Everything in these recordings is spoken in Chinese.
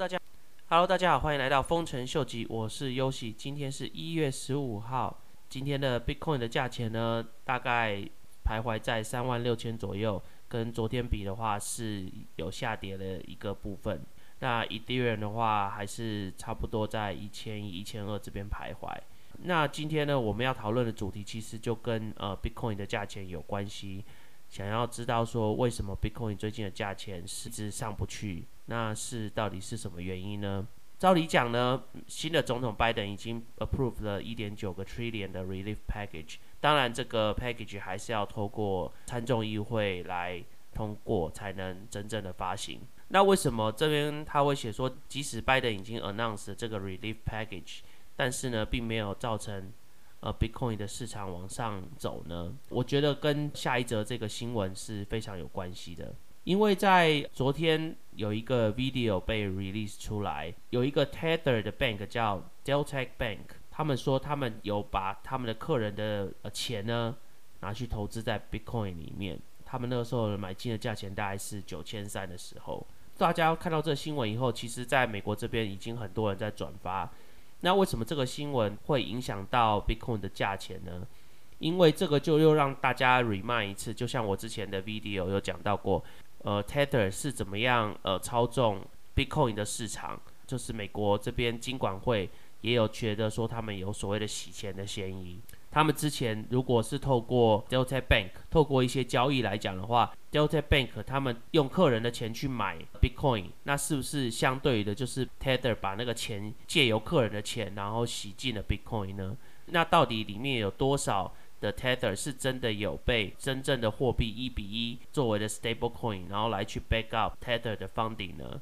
大家，Hello，大家好，欢迎来到丰臣秀吉，我是优喜。今天是一月十五号，今天的 Bitcoin 的价钱呢，大概徘徊在三万六千左右，跟昨天比的话是有下跌的一个部分。那 Ethereum 的话，还是差不多在一千一、一千二这边徘徊。那今天呢，我们要讨论的主题其实就跟呃 Bitcoin 的价钱有关系。想要知道说为什么 Bitcoin 最近的价钱实质上不去，那是到底是什么原因呢？照理讲呢，新的总统拜登已经 approved 了一点九个 trillion 的 relief package，当然这个 package 还是要透过参众议会来通过才能真正的发行。那为什么这边他会写说，即使拜登已经 announced 这个 relief package，但是呢，并没有造成呃，Bitcoin 的市场往上走呢，我觉得跟下一则这个新闻是非常有关系的。因为在昨天有一个 video 被 release 出来，有一个 Tether 的 bank 叫 Delta Bank，他们说他们有把他们的客人的呃钱呢拿去投资在 Bitcoin 里面。他们那个时候买进的价钱大概是九千三的时候，大家看到这新闻以后，其实在美国这边已经很多人在转发。那为什么这个新闻会影响到 Bitcoin 的价钱呢？因为这个就又让大家 remind 一次，就像我之前的 video 有讲到过，呃，Tether 是怎么样呃操纵 Bitcoin 的市场，就是美国这边金管会也有觉得说他们有所谓的洗钱的嫌疑。他们之前如果是透过 Delta Bank 透过一些交易来讲的话，Delta Bank 他们用客人的钱去买 Bitcoin，那是不是相对于的，就是 Tether 把那个钱借由客人的钱，然后洗进了 Bitcoin 呢？那到底里面有多少的 Tether 是真的有被真正的货币一比一作为的 Stable Coin，然后来去 back up Tether 的 funding 呢？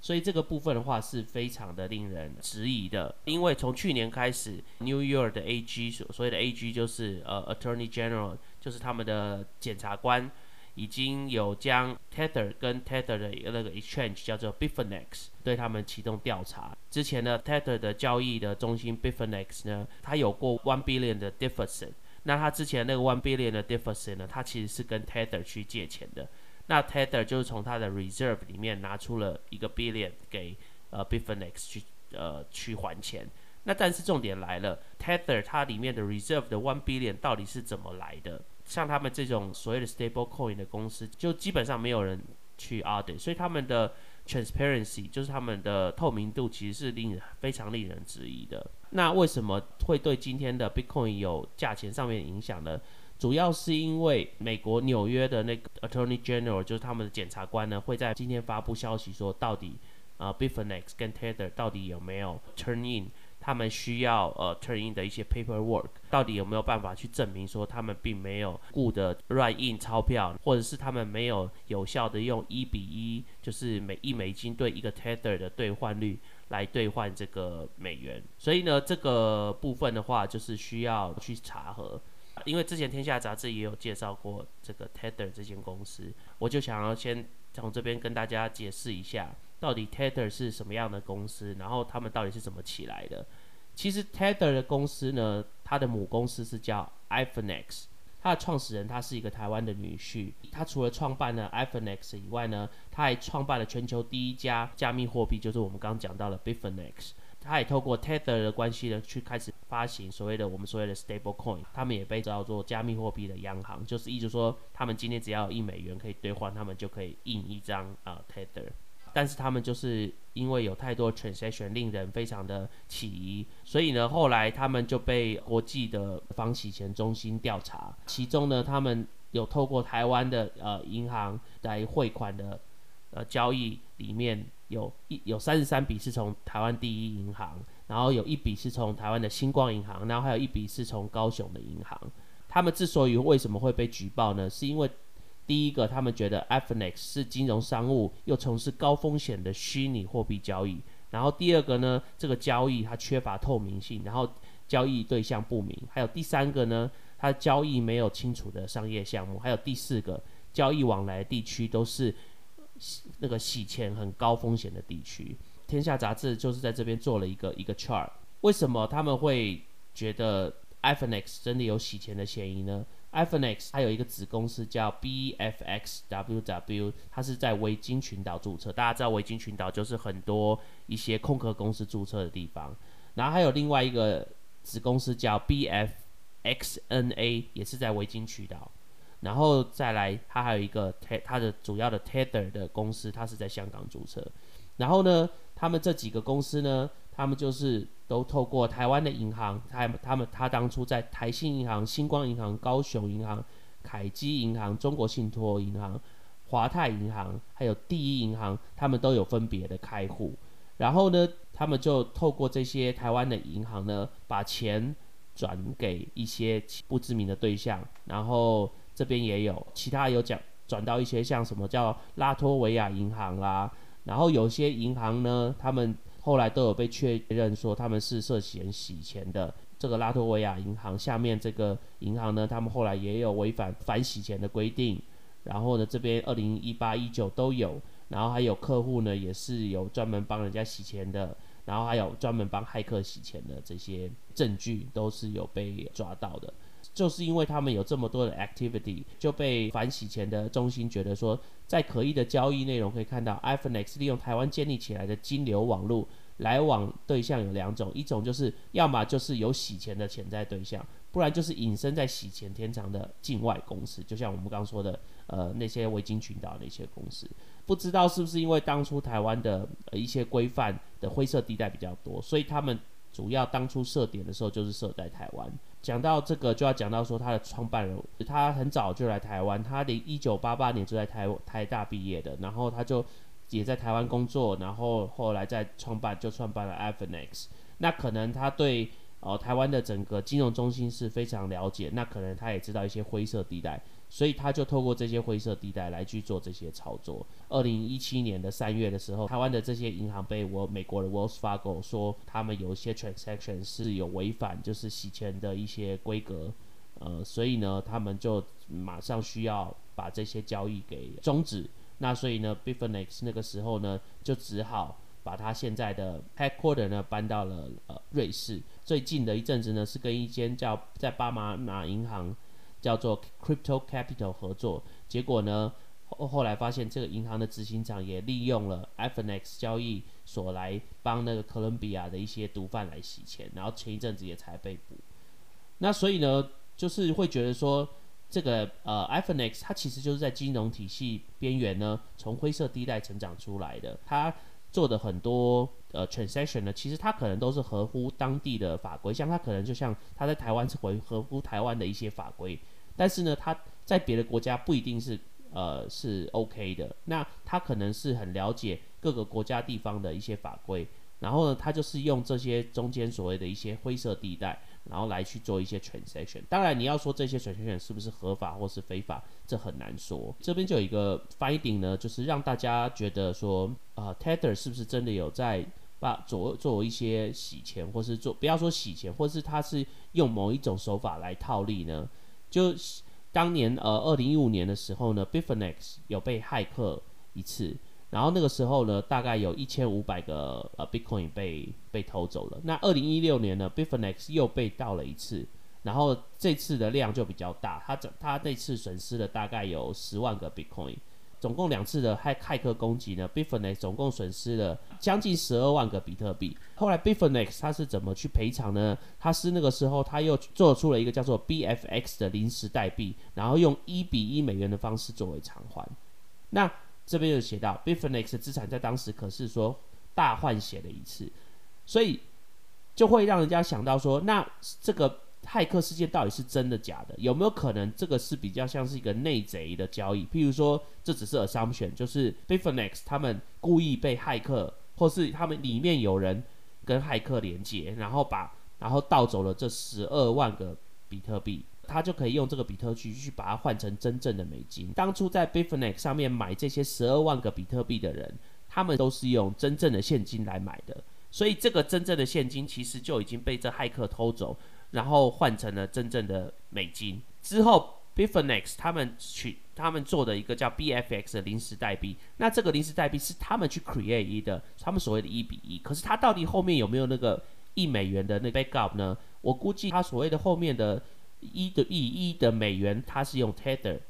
所以这个部分的话是非常的令人质疑的，因为从去年开始，New York 的 AG 所所谓的 AG 就是呃 Attorney General，就是他们的检察官，已经有将 Tether 跟 Tether 的那个 Exchange 叫做 Bitfinex 对他们启动调查。之前呢，Tether 的交易的中心 Bitfinex 呢，它有过 one billion 的 deficit，那它之前那个 one billion 的 deficit 呢，它其实是跟 Tether 去借钱的。那 Tether 就是从它的 reserve 里面拿出了一个 billion 给呃 Bitfinex 去呃去还钱。那但是重点来了，Tether 它里面的 reserve 的 one billion 到底是怎么来的？像他们这种所谓的 stable coin 的公司，就基本上没有人去 audit，所以他们的 transparency 就是他们的透明度其实是令人非常令人质疑的。那为什么会对今天的 Bitcoin 有价钱上面影响呢？主要是因为美国纽约的那个 Attorney General，就是他们的检察官呢，会在今天发布消息说，到底呃 b i f i n e x 跟 Tether 到底有没有 turn in 他们需要呃 turn in 的一些 paperwork，到底有没有办法去证明说他们并没有故的乱印钞票，或者是他们没有有效的用一比一，就是每一美金对一个 Tether 的兑换率来兑换这个美元。所以呢，这个部分的话，就是需要去查核。因为之前天下杂志也有介绍过这个 Tether 这间公司，我就想要先从这边跟大家解释一下，到底 Tether 是什么样的公司，然后他们到底是怎么起来的。其实 Tether 的公司呢，它的母公司是叫 iPhoneX，它的创始人他是一个台湾的女婿，他除了创办了 iPhoneX 以外呢，他还创办了全球第一家加密货币，就是我们刚刚讲到的 Bitfinex。他也透过 Tether 的关系呢，去开始发行所谓的我们所谓的 Stable Coin，他们也被叫做加密货币的央行，就是意思说，他们今天只要一美元可以兑换，他们就可以印一张啊 Tether。但是他们就是因为有太多 transaction 令人非常的起疑，所以呢，后来他们就被国际的防洗钱中心调查，其中呢，他们有透过台湾的呃银行来汇款的呃交易里面。有一有三十三笔是从台湾第一银行，然后有一笔是从台湾的星光银行，然后还有一笔是从高雄的银行。他们之所以为什么会被举报呢？是因为第一个，他们觉得 f n x 是金融商务，又从事高风险的虚拟货币交易。然后第二个呢，这个交易它缺乏透明性，然后交易对象不明。还有第三个呢，它交易没有清楚的商业项目。还有第四个，交易往来地区都是。那个洗钱很高风险的地区，天下杂志就是在这边做了一个一个 chart。为什么他们会觉得 iPhoneX 真的有洗钱的嫌疑呢 iPhoneX 它有一个子公司叫 BFXWW，它是在维京群岛注册。大家知道维京群岛就是很多一些空壳公司注册的地方。然后还有另外一个子公司叫 BFXNA，也是在维京群岛。然后再来，它还有一个它的主要的 Tether 的公司，它是在香港注册。然后呢，他们这几个公司呢，他们就是都透过台湾的银行，他他们他当初在台信银行、星光银行、高雄银行、凯基银行、中国信托银行、华泰银行，还有第一银行，他们都有分别的开户。然后呢，他们就透过这些台湾的银行呢，把钱转给一些不知名的对象。然后这边也有其他有讲转到一些像什么叫拉脱维亚银行啦。然后有些银行呢，他们后来都有被确认说他们是涉嫌洗钱的。这个拉脱维亚银行下面这个银行呢，他们后来也有违反反洗钱的规定。然后呢，这边二零一八一九都有。然后还有客户呢，也是有专门帮人家洗钱的。然后还有专门帮骇客洗钱的这些证据都是有被抓到的。就是因为他们有这么多的 activity，就被反洗钱的中心觉得说，在可疑的交易内容可以看到，iPhone X 利用台湾建立起来的金流网络来往对象有两种，一种就是要么就是有洗钱的潜在对象，不然就是隐身在洗钱天堂的境外公司，就像我们刚刚说的，呃，那些维京群岛那些公司，不知道是不是因为当初台湾的一些规范的灰色地带比较多，所以他们主要当初设点的时候就是设在台湾。讲到这个，就要讲到说他的创办人，他很早就来台湾，他的一九八八年就在台台大毕业的，然后他就也在台湾工作，然后后来再创办就创办了 iPhone X。那可能他对呃台湾的整个金融中心是非常了解，那可能他也知道一些灰色地带。所以他就透过这些灰色地带来去做这些操作。二零一七年的三月的时候，台湾的这些银行被我美国的 Wells Fargo 说他们有一些 transaction 是有违反就是洗钱的一些规格，呃，所以呢，他们就马上需要把这些交易给终止。那所以呢 b i f f n e x 那个时候呢，就只好把他现在的 headquarter 呢搬到了呃瑞士。最近的一阵子呢，是跟一间叫在巴马马银行。叫做 Crypto Capital 合作，结果呢后后来发现这个银行的执行长也利用了 iPhone X 交易所来帮那个哥伦比亚的一些毒贩来洗钱，然后前一阵子也才被捕。那所以呢，就是会觉得说这个呃 iPhone X 它其实就是在金融体系边缘呢，从灰色地带成长出来的。它做的很多呃 transaction 呢，其实它可能都是合乎当地的法规，像它可能就像它在台湾是合合乎台湾的一些法规。但是呢，他在别的国家不一定是呃是 OK 的。那他可能是很了解各个国家地方的一些法规，然后呢，他就是用这些中间所谓的一些灰色地带，然后来去做一些 transaction。当然，你要说这些 transaction 是不是合法或是非法，这很难说。这边就有一个 finding 呢，就是让大家觉得说，啊，Tether 是不是真的有在把做做一些洗钱，或是做不要说洗钱，或是他是用某一种手法来套利呢？就当年呃，二零一五年的时候呢 b i f f n e x 有被骇客一次，然后那个时候呢，大概有一千五百个呃 Bitcoin 被被偷走了。那二零一六年呢 b i f f n e x 又被盗了一次，然后这次的量就比较大，他这他那次损失了大概有十万个 Bitcoin。总共两次的骇骇客攻击呢 b i f f n e x 总共损失了将近十二万个比特币。后来 b i f f n e x 他是怎么去赔偿呢？他是那个时候他又做出了一个叫做 BFX 的临时代币，然后用一比一美元的方式作为偿还。那这边就写到 b i f f n e x 资产在当时可是说大换血了一次，所以就会让人家想到说，那这个。骇客事件到底是真的假的？有没有可能这个是比较像是一个内贼的交易？譬如说，这只是 assumption，就是 b i f f n e x 他们故意被骇客，或是他们里面有人跟骇客连接，然后把然后盗走了这十二万个比特币，他就可以用这个比特币去把它换成真正的美金。当初在 b i f f n e x 上面买这些十二万个比特币的人，他们都是用真正的现金来买的，所以这个真正的现金其实就已经被这骇客偷走。然后换成了真正的美金之后 b i f f n e x 他们取他们做的一个叫 BFX 的临时代币，那这个临时代币是他们去 create 的，他们所谓的一比一。可是它到底后面有没有那个一美元的那 backup 呢？我估计它所谓的后面的一的一一的美元，它是用 Tether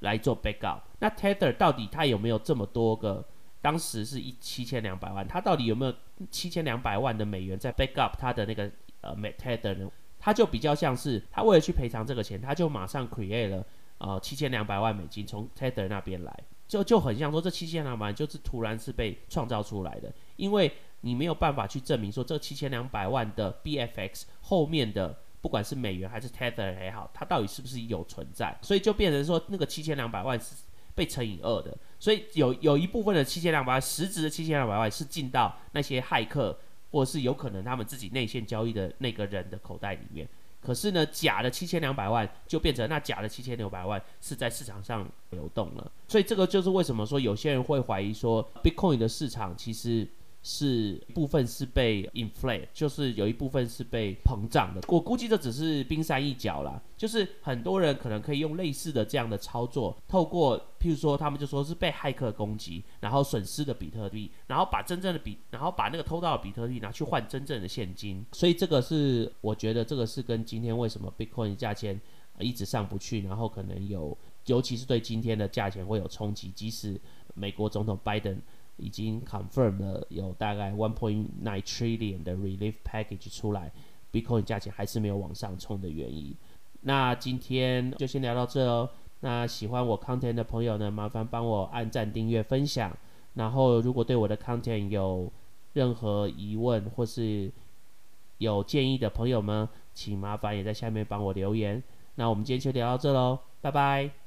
来做 backup。那 Tether 到底它有没有这么多个？当时是一七千两百万，它到底有没有七千两百万的美元在 backup 它的那个呃 Tether 呢？他就比较像是他为了去赔偿这个钱，他就马上 create 了呃七千两百万美金从 Tether 那边来，就就很像说这七千两百万就是突然是被创造出来的，因为你没有办法去证明说这七千两百万的 BFX 后面的不管是美元还是 Tether 也好，它到底是不是有存在，所以就变成说那个七千两百万是被乘以二的，所以有有一部分的七千两百万实质的七千两百万是进到那些骇客。或者是有可能他们自己内线交易的那个人的口袋里面，可是呢，假的七千两百万就变成那假的七千六百万是在市场上流动了，所以这个就是为什么说有些人会怀疑说，Bitcoin 的市场其实。是部分是被 inflate，就是有一部分是被膨胀的。我估计这只是冰山一角啦，就是很多人可能可以用类似的这样的操作，透过譬如说他们就说是被骇客攻击，然后损失的比特币，然后把真正的比，然后把那个偷到的比特币拿去换真正的现金。所以这个是我觉得这个是跟今天为什么 Bitcoin 价钱一直上不去，然后可能有，尤其是对今天的价钱会有冲击，即使美国总统拜登。已经 confirm 了有大概 one point nine trillion 的 relief package 出来，Bitcoin 价钱还是没有往上冲的原因。那今天就先聊到这哦。那喜欢我 content 的朋友呢，麻烦帮我按赞、订阅、分享。然后如果对我的 content 有任何疑问或是有建议的朋友们，请麻烦也在下面帮我留言。那我们今天就聊到这喽，拜拜。